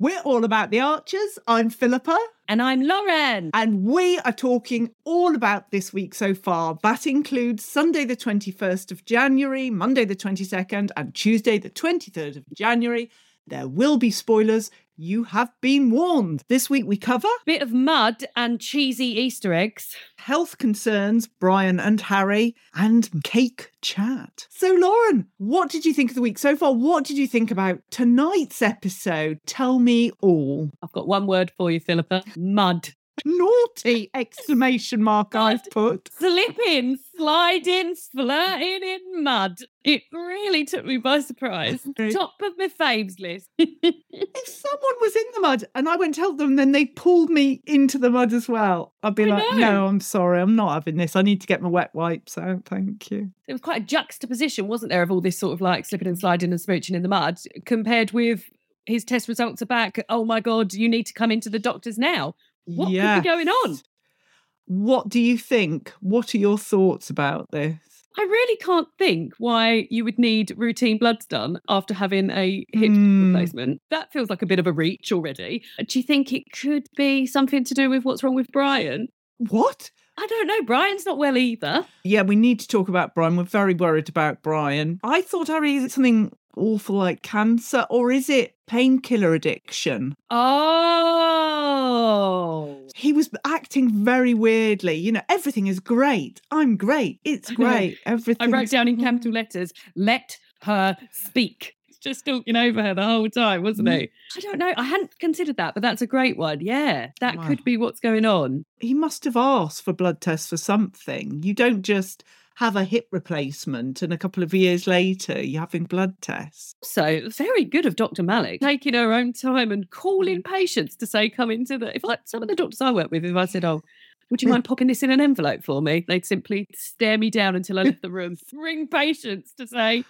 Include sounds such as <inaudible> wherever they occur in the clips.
We're all about the Archers. I'm Philippa. And I'm Lauren. And we are talking all about this week so far. That includes Sunday, the 21st of January, Monday, the 22nd, and Tuesday, the 23rd of January. There will be spoilers. You have been warned. This week we cover Bit of mud and cheesy Easter eggs. health concerns, Brian and Harry, and cake chat. So, Lauren, what did you think of the week so far? What did you think about tonight's episode? Tell me all. I've got one word for you, Philippa. Mud. Naughty exclamation mark I've put. Slipping, sliding, flirting in mud. It really took me by surprise. Top of my faves list. <laughs> If someone was in the mud and I went to help them, then they pulled me into the mud as well. I'd be I like, know. no, I'm sorry, I'm not having this. I need to get my wet wipes out. Thank you. there was quite a juxtaposition, wasn't there, of all this sort of like slipping and sliding and smooching in the mud compared with his test results are back. Oh my God, you need to come into the doctors now. What could Yes. be going on? What do you think? What are your thoughts about this? I really can't think why you would need routine bloods done after having a hip Hmm. replacement. That feels like a bit of a reach already. Do you think it could be something to do with what's wrong with Brian? What? I don't know. Brian's not well either. Yeah, we need to talk about Brian. We're very worried about Brian. I thought, is it something awful like cancer or is it painkiller addiction? Oh. He was acting very weirdly. You know, everything is great. I'm great. It's I great. I Everything. wrote down in capital letters, let her speak. Just talking over her the whole time, wasn't mm. he? I don't know. I hadn't considered that, but that's a great one. Yeah, that Wow. could be what's going on. He must have asked for blood tests for something. You don't just have a hip replacement and a couple of years later you're having blood tests. So very good of Dr. Malik taking her own time and calling mm. patients to say, come into the. If I, some of the doctors I work with, if I said, oh, would you mm. mind popping this in an envelope for me? They'd simply stare me down until I left the room. <laughs> Ring patients to say,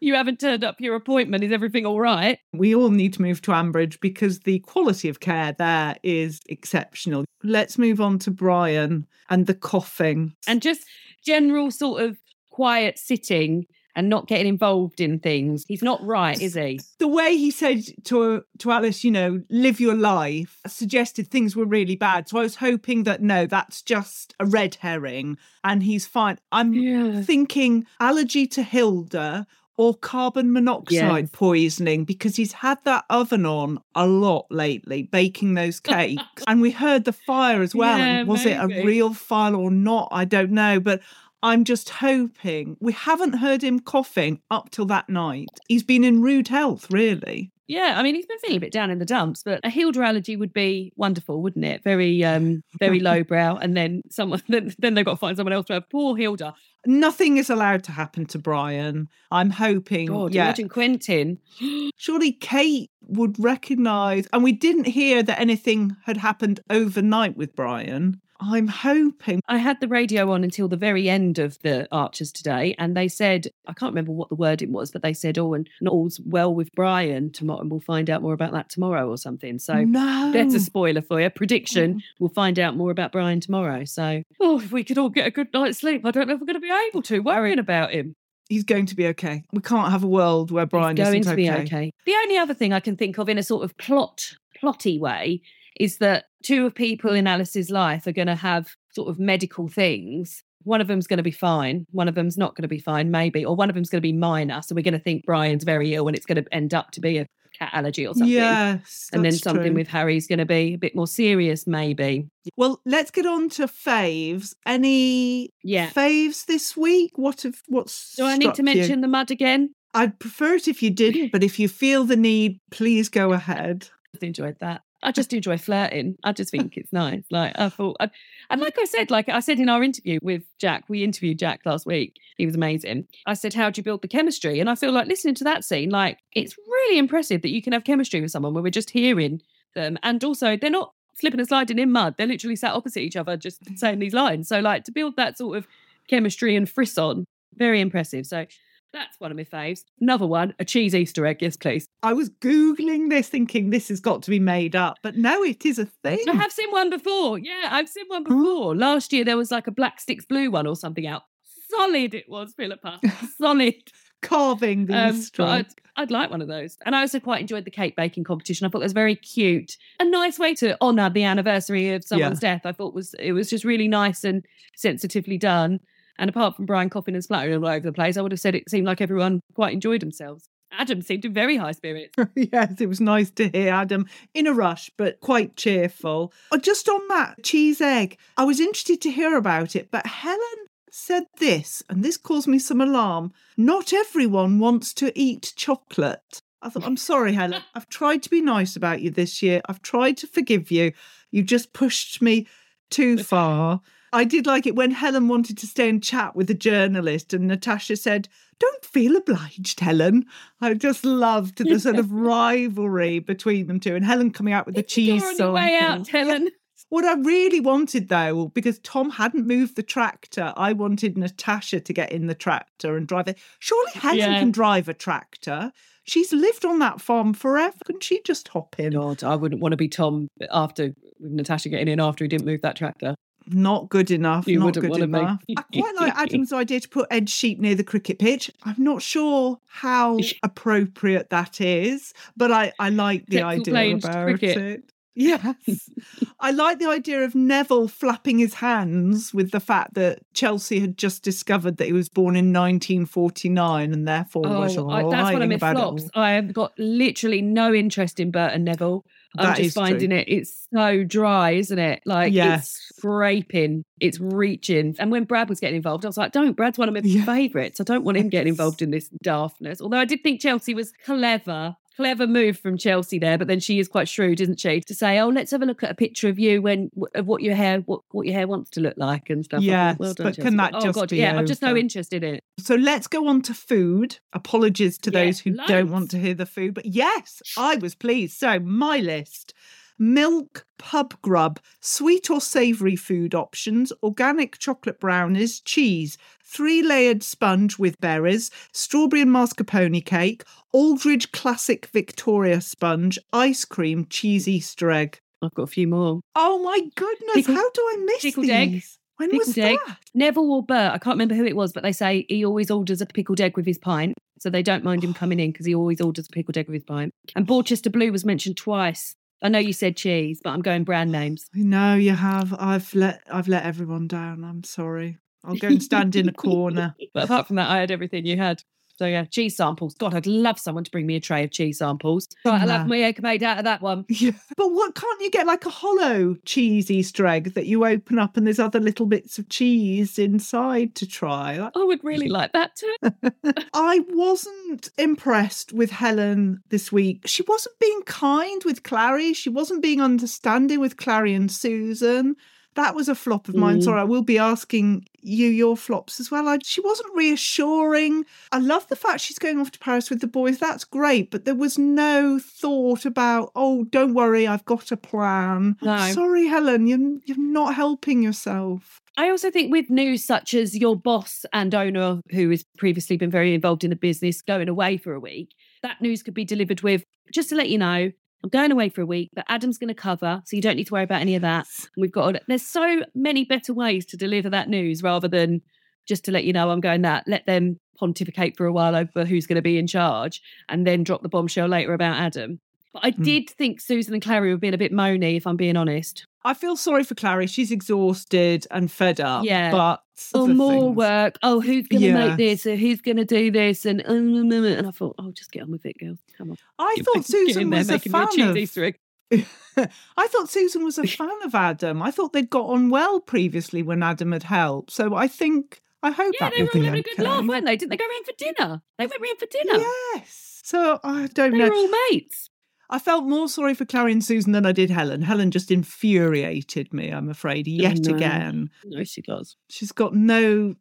you haven't turned up your appointment. Is everything all right? We all need to move to Ambridge because the quality of care there is exceptional. Let's move on to Brian and the coughing. And just general sort of quiet sitting and not getting involved in things. He's not right, is he? the way he said to to Alice, you know, live your life, suggested things were really bad. So I was hoping that no, that's just a red herring and he's fine. I'm Yeah. thinking allergy to Hilda or carbon monoxide Yes. poisoning because he's had that oven on a lot lately, baking those cakes. and we heard the fire as well. Yeah, was it a real fire or not? I don't know. But I'm just hoping we haven't heard him coughing up till that night. He's been in rude health, really. Yeah, I mean, he's been feeling a bit down in the dumps, but a Hilda allergy would be wonderful, wouldn't it? Very, um, very <laughs> lowbrow, and then someone, <laughs> then, then they've got to find someone else to have. Poor Hilda. Nothing is allowed to happen to Brian. I'm hoping. God, yeah. imagine Quentin. <gasps> Surely Kate would recognise, and we didn't hear that anything had happened overnight with Brian. I'm hoping. I had the radio on until the very end of the Archers today, and they said, I can't remember what the wording was, but they said, oh, and not all's well with Brian tomorrow, and we'll find out more about that tomorrow or something. So no. that's a spoiler for you. Prediction, mm. we'll find out more about Brian tomorrow. So, oh, if we could all get a good night's sleep, I don't know if we're going to be able to, worrying about him. He's going to be okay. We can't have a world where Brian He's going isn't to be okay. okay. The only other thing I can think of in a sort of plot, plotty way is that two of people in Alice's life are going to have sort of medical things. One of them's going to be fine. One of them's not going to be fine, maybe. Or one of them's going to be minor. So we're going to think Brian's very ill and it's going to end up to be a cat allergy or something. Yes. and then something true. with Harry's going to be a bit more serious, maybe. Well, let's get on to faves. Any Yeah. faves this week? What have what's Do I need to struck you? mention the mud again? I'd prefer it if you didn't, but if you feel the need, please go <laughs> ahead. just enjoyed that. I just enjoy flirting. I just think it's nice. Like I thought, I, and like I said, like I said in our interview with Jack, we interviewed Jack last week. He was amazing. I said, "How do you build the chemistry?" And I feel like listening to that scene, like it's really impressive that you can have chemistry with someone where we're just hearing them, and also they're not slipping and sliding in mud. They're literally sat opposite each other, just saying these lines. So like to build that sort of chemistry and frisson, very impressive. So. That's one of my faves. Another one, a cheese Easter egg. Yes, please. I was Googling this thinking this has got to be made up, but no, it is a thing. I have seen one before. Yeah, I've seen one before. Last year there was like a Black Sticks Blue one or something out. Solid it was, Philippa. <laughs> Solid. Carving the Um, Easter egg. I'd, I'd like one of those. And I also quite enjoyed the cake baking competition. I thought it was very cute. A nice way to honour the anniversary of someone's death. I thought was it was just really nice and sensitively done. And apart from Brian coughing and splattering all over the place, I would have said it seemed like everyone quite enjoyed themselves. Adam seemed in very high spirits. <laughs> yes, it was nice to hear Adam in a rush, but quite cheerful. Oh, just on that cheese egg, I was interested to hear about it, but Helen said this, and this caused me some alarm. Not everyone wants to eat chocolate. I thought, I'm sorry, Helen. <laughs> I've tried to be nice about you this year. I've tried to forgive you. You just pushed me too far. I did like it when Helen wanted to stay and chat with the journalist, and Natasha said, Don't feel obliged, Helen. I just loved the sort of <laughs> rivalry between them two, and Helen coming out with the cheese You're on way out. Helen. What I really wanted, though, because Tom hadn't moved the tractor, I wanted Natasha to get in the tractor and drive it. Surely Helen Yeah. can drive a tractor. She's lived on that farm forever. Couldn't she just hop in? God, I wouldn't want to be Tom after Natasha getting in after he didn't move that tractor. Not good enough. You not wouldn't good enough. I quite like <laughs> Adam's idea to put Ed Sheep near the cricket pitch. I'm not sure how appropriate that is, but I, I like the idea about cricket. it. Yes. <laughs> I like the idea of Neville flapping his hands with the fact that Chelsea had just discovered that he was born in 1949 and therefore was Oh, I, that's one of my flops. I have got literally no interest in Bert and Neville. I'm That just finding true. it, it's so dry, isn't it? Like Yes. it's scraping, it's reaching. And when Brad was getting involved, I was like, don't, Brad's one of my Yeah. favourites. I don't want him getting involved in this daftness. Although I did think Chelsea was clever. Clever move from Chelsea there, but then she is quite shrewd, isn't she? To say, "Oh, let's have a look at a picture of you when of what your hair, what, what your hair wants to look like and stuff." Yeah, well done, but Chelsea. can that oh, just God, be yeah, I've just no interest in it. So let's go on to food. Apologies to Yeah, those who don't want to hear the food, but yes, I was pleased. So my list milk pub grub, sweet or savoury food options, organic chocolate brownies, cheese, three layered sponge with berries, strawberry and mascarpone cake, Aldridge classic Victoria sponge, ice cream, cheese Easter egg. I've got a few more. Oh my goodness, Pickled- how do I miss pickled these? egg. When was Pickled egg. that? Neville or Bert, I can't remember who it was, but they say he always orders a pickled egg with his pint. So they don't mind him coming in because he always orders a pickled egg with his pint. And Borchester Blue was mentioned twice. I know you said cheese, but I'm going brand names. No, you have. I've let I've let everyone down. I'm sorry. I'll go and stand in a corner. <laughs> But apart from that, I had everything you had. So yeah, cheese samples. God, I'd love someone to bring me a tray of cheese samples. Right, I'll have my egg made out of that one. <laughs> Yeah. But what can't you get like a hollow cheese Easter egg that you open up and there's other little bits of cheese inside to try? I would really like that too. <laughs> I wasn't impressed with Helen this week. She wasn't being kind with Clarrie. She wasn't being understanding with Clarrie and Susan. That was a flop of mine. Mm. Sorry, I will be asking you your flops as well. I, she wasn't reassuring. I love the fact she's going off to Paris with the boys. That's great, but there was no thought about, oh, don't worry, I've got a plan. No. Sorry, Helen, you're, you're not helping yourself. I also think with news such as your boss and owner, who has previously been very involved in the business, going away for a week, that news could be delivered with just to let you know, I'm going away for a week, but Adam's going to cover, so you don't need to worry about any of that. We've got there's so many better ways to deliver that news rather than just to let you know I'm going that. Let them pontificate for a while over who's going to be in charge, and then drop the bombshell later about Adam. But I Hmm. did think Susan and Clarrie were being a bit moany, if I'm being honest. I feel sorry for Clarrie. She's exhausted and fed up. Yeah. But Oh, more things- work. Oh, who's going to make this? Or who's going to do this? And um, um, um, and I thought, oh, just get on with it, girl. Come on. I Get thought back- get in Susan there was a fan cheese of. Easter egg. <laughs> I thought Susan was a fan of Adam. I thought they'd got on well previously when Adam had helped. So I think I hope Yeah, that they will were all be having okay. a good laugh, weren't they? Didn't they go round for dinner? They went round for dinner. Yes. So I don't They know. were all mates. I felt more sorry for Clarrie and Susan than I did Helen. Helen just infuriated me, I'm afraid, oh, yet no. again. No, she does. She's got no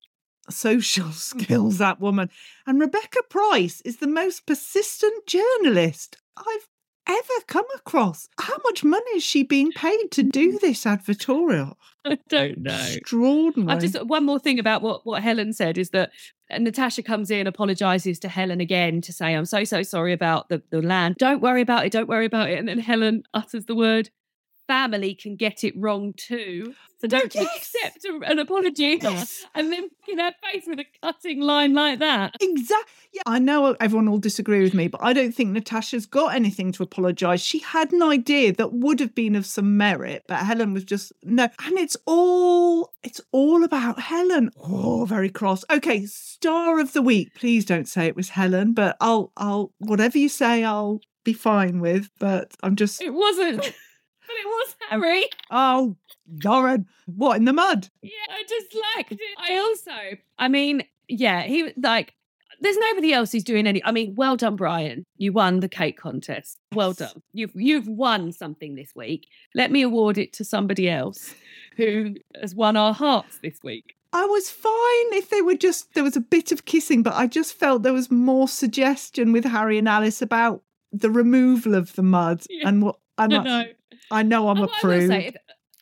social <laughs> skills, that woman. And Rebecca Price is the most persistent journalist I've ever come across. How much money is she being paid to do mm. this advertorial? <laughs> I don't know. Extraordinary. I've just one more thing about what, what Helen said is that Natasha comes in, apologizes to Helen again to say, I'm so, so sorry about the, the land. Don't worry about it. Don't worry about it. And then Helen utters the word, family can get it wrong too. So don't <laughs> Yes. accept a, an apology. <laughs> Yes. And then in her face with a cutting line like that. Exactly. Yeah, I know everyone will disagree with me, but I don't think Natasha's got anything to apologise. She had an idea that would have been of some merit, but Helen was just no. And it's all it's all about Helen. Oh, very cross. Okay, star of the week. Please don't say it was Helen, but I'll I'll whatever you say, I'll be fine with. But I'm just It wasn't, <laughs> it was Harry. Um, oh, Lauren, what in the mud? Yeah, I just liked it. I also, I mean, yeah, he like. There's nobody else who's doing any. I mean, well done, Brian. You won the cake contest. Well done. You've you've won something this week. Let me award it to somebody else who has won our hearts this week. I was fine if they were just there was a bit of kissing, but I just felt there was more suggestion with Harry and Alice about the removal of the mud Yeah, and what and I I, know. I know I'm a prude. say,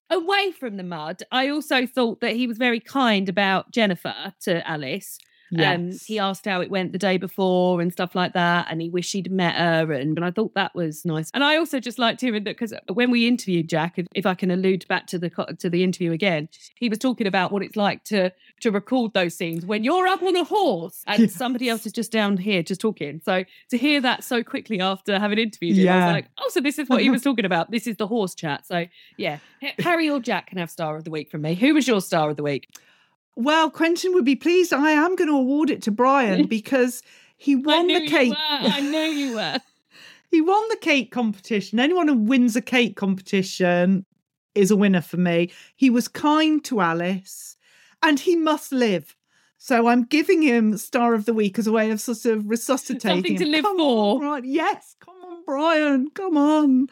away from the mud, I also thought that he was very kind about Jennifer to Alice. Um, yes. he asked how it went the day before and stuff like that, and he wished he'd met her, and, and I thought that was nice. And I also just liked hearing that because when we interviewed Jack, if, if I can allude back to the to the interview again, he was talking about what it's like to to record those scenes when you're up on a horse and Yes. somebody else is just down here just talking. So to hear that so quickly after having interviewed him, I was like, oh, so this is what he was <laughs> talking about. This is the horse chat. So yeah, Harry or Jack can have star of the week from me. Who was your star of the week? Well, Quentin would be pleased. I am going to award it to Brian <laughs> because he won the cake. <laughs> I know you were. he won the cake competition. Anyone who wins a cake competition is a winner for me. He was kind to Alice and he must live. So I'm giving him Star of the Week as a way of sort of resuscitating Something to him. live Come for. On, Brian. Yes, come on, Brian. Come on.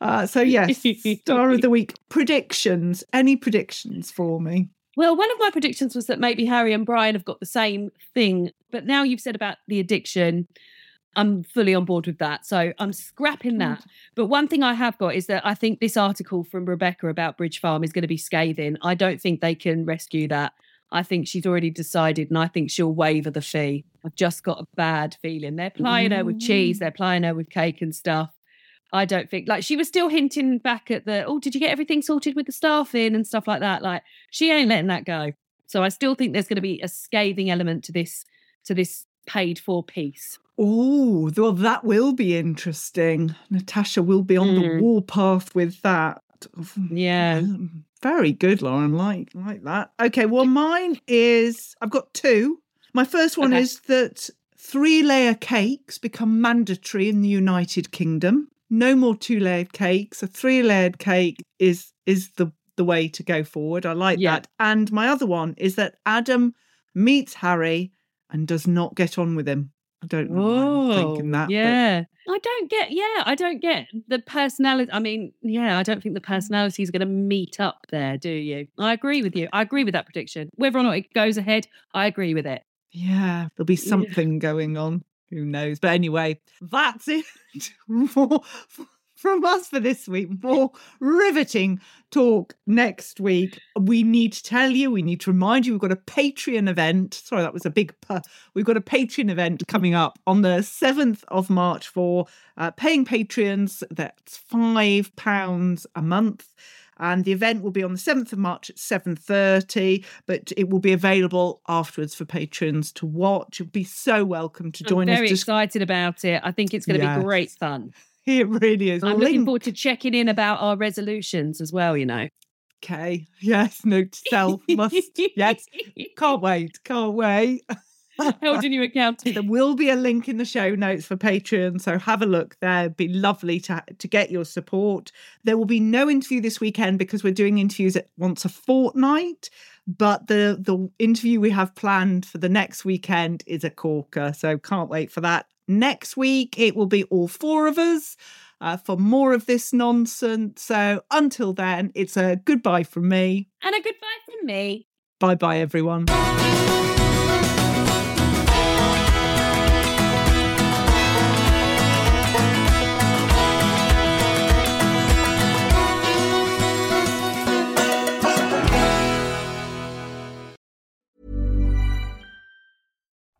Uh, so <laughs> yes, Star of the Week. Predictions. Any predictions for me? Well, one of my predictions was that maybe Harry and Brian have got the same thing, but now you've said about the addiction, I'm fully on board with that. So I'm scrapping that. But one thing I have got is that I think this article from Rebecca about Bridge Farm is going to be scathing. I don't think they can rescue that. I think she's already decided, and I think she'll waiver the fee. I've just got a bad feeling. They're plying her with cheese, mm. they're plying her with cake and stuff. I don't think like she was still hinting back at the oh, did you get everything sorted with the staff in and stuff like that? Like she ain't letting that go. So I still think there's going to be a scathing element to this to this paid for piece. Oh, well, that will be interesting. Natasha will be on the Mm. warpath with that. Yeah. Very good, Lauren. Like like that. Okay, well, mine is I've got two. My first one Okay. is that three layer cakes become mandatory in the United Kingdom. No more two layered cakes. A three layered cake is is the the way to go forward. I like Yeah. that. And my other one is that Adam meets Harry and does not get on with him. I don't know I'm thinking that. but- yeah. I don't get, yeah, I don't get the personality. I mean, yeah, I don't think the personality is going to meet up there, do you? I agree with you. I agree with that prediction. Whether or not it goes ahead, I agree with it. Yeah, there'll be Yeah. something going on. Who knows? But anyway, that's it <laughs> from us for this week. More riveting talk next week. We need to tell you, we need to remind you, we've got a Patreon event. Sorry, that was a big. We've got a Patreon event coming up on the 7th of March for uh, paying patrons. That's £5 a month and the event will be on the 7th of March at 7:30 but it will be available afterwards for patrons to watch you'll be so welcome to join us. I'm very us just excited about it. I think it's going to Yes. be great fun. <laughs> it really is I'm looking forward to checking in about our resolutions as well, you know. okay <laughs> yes note to self must yes <laughs> can't wait can't wait <laughs> Holding you accountable. There will be a link in the show notes for Patreon, so have a look there. It'd be lovely to to get your support. There will be no interview this weekend because we're doing interviews at once a fortnight. But the the interview we have planned for the next weekend is a corker, so can't wait for that. Next week it will be all four of us uh, for more of this nonsense. So until then, it's a goodbye from me. And a goodbye from me. Bye bye, everyone.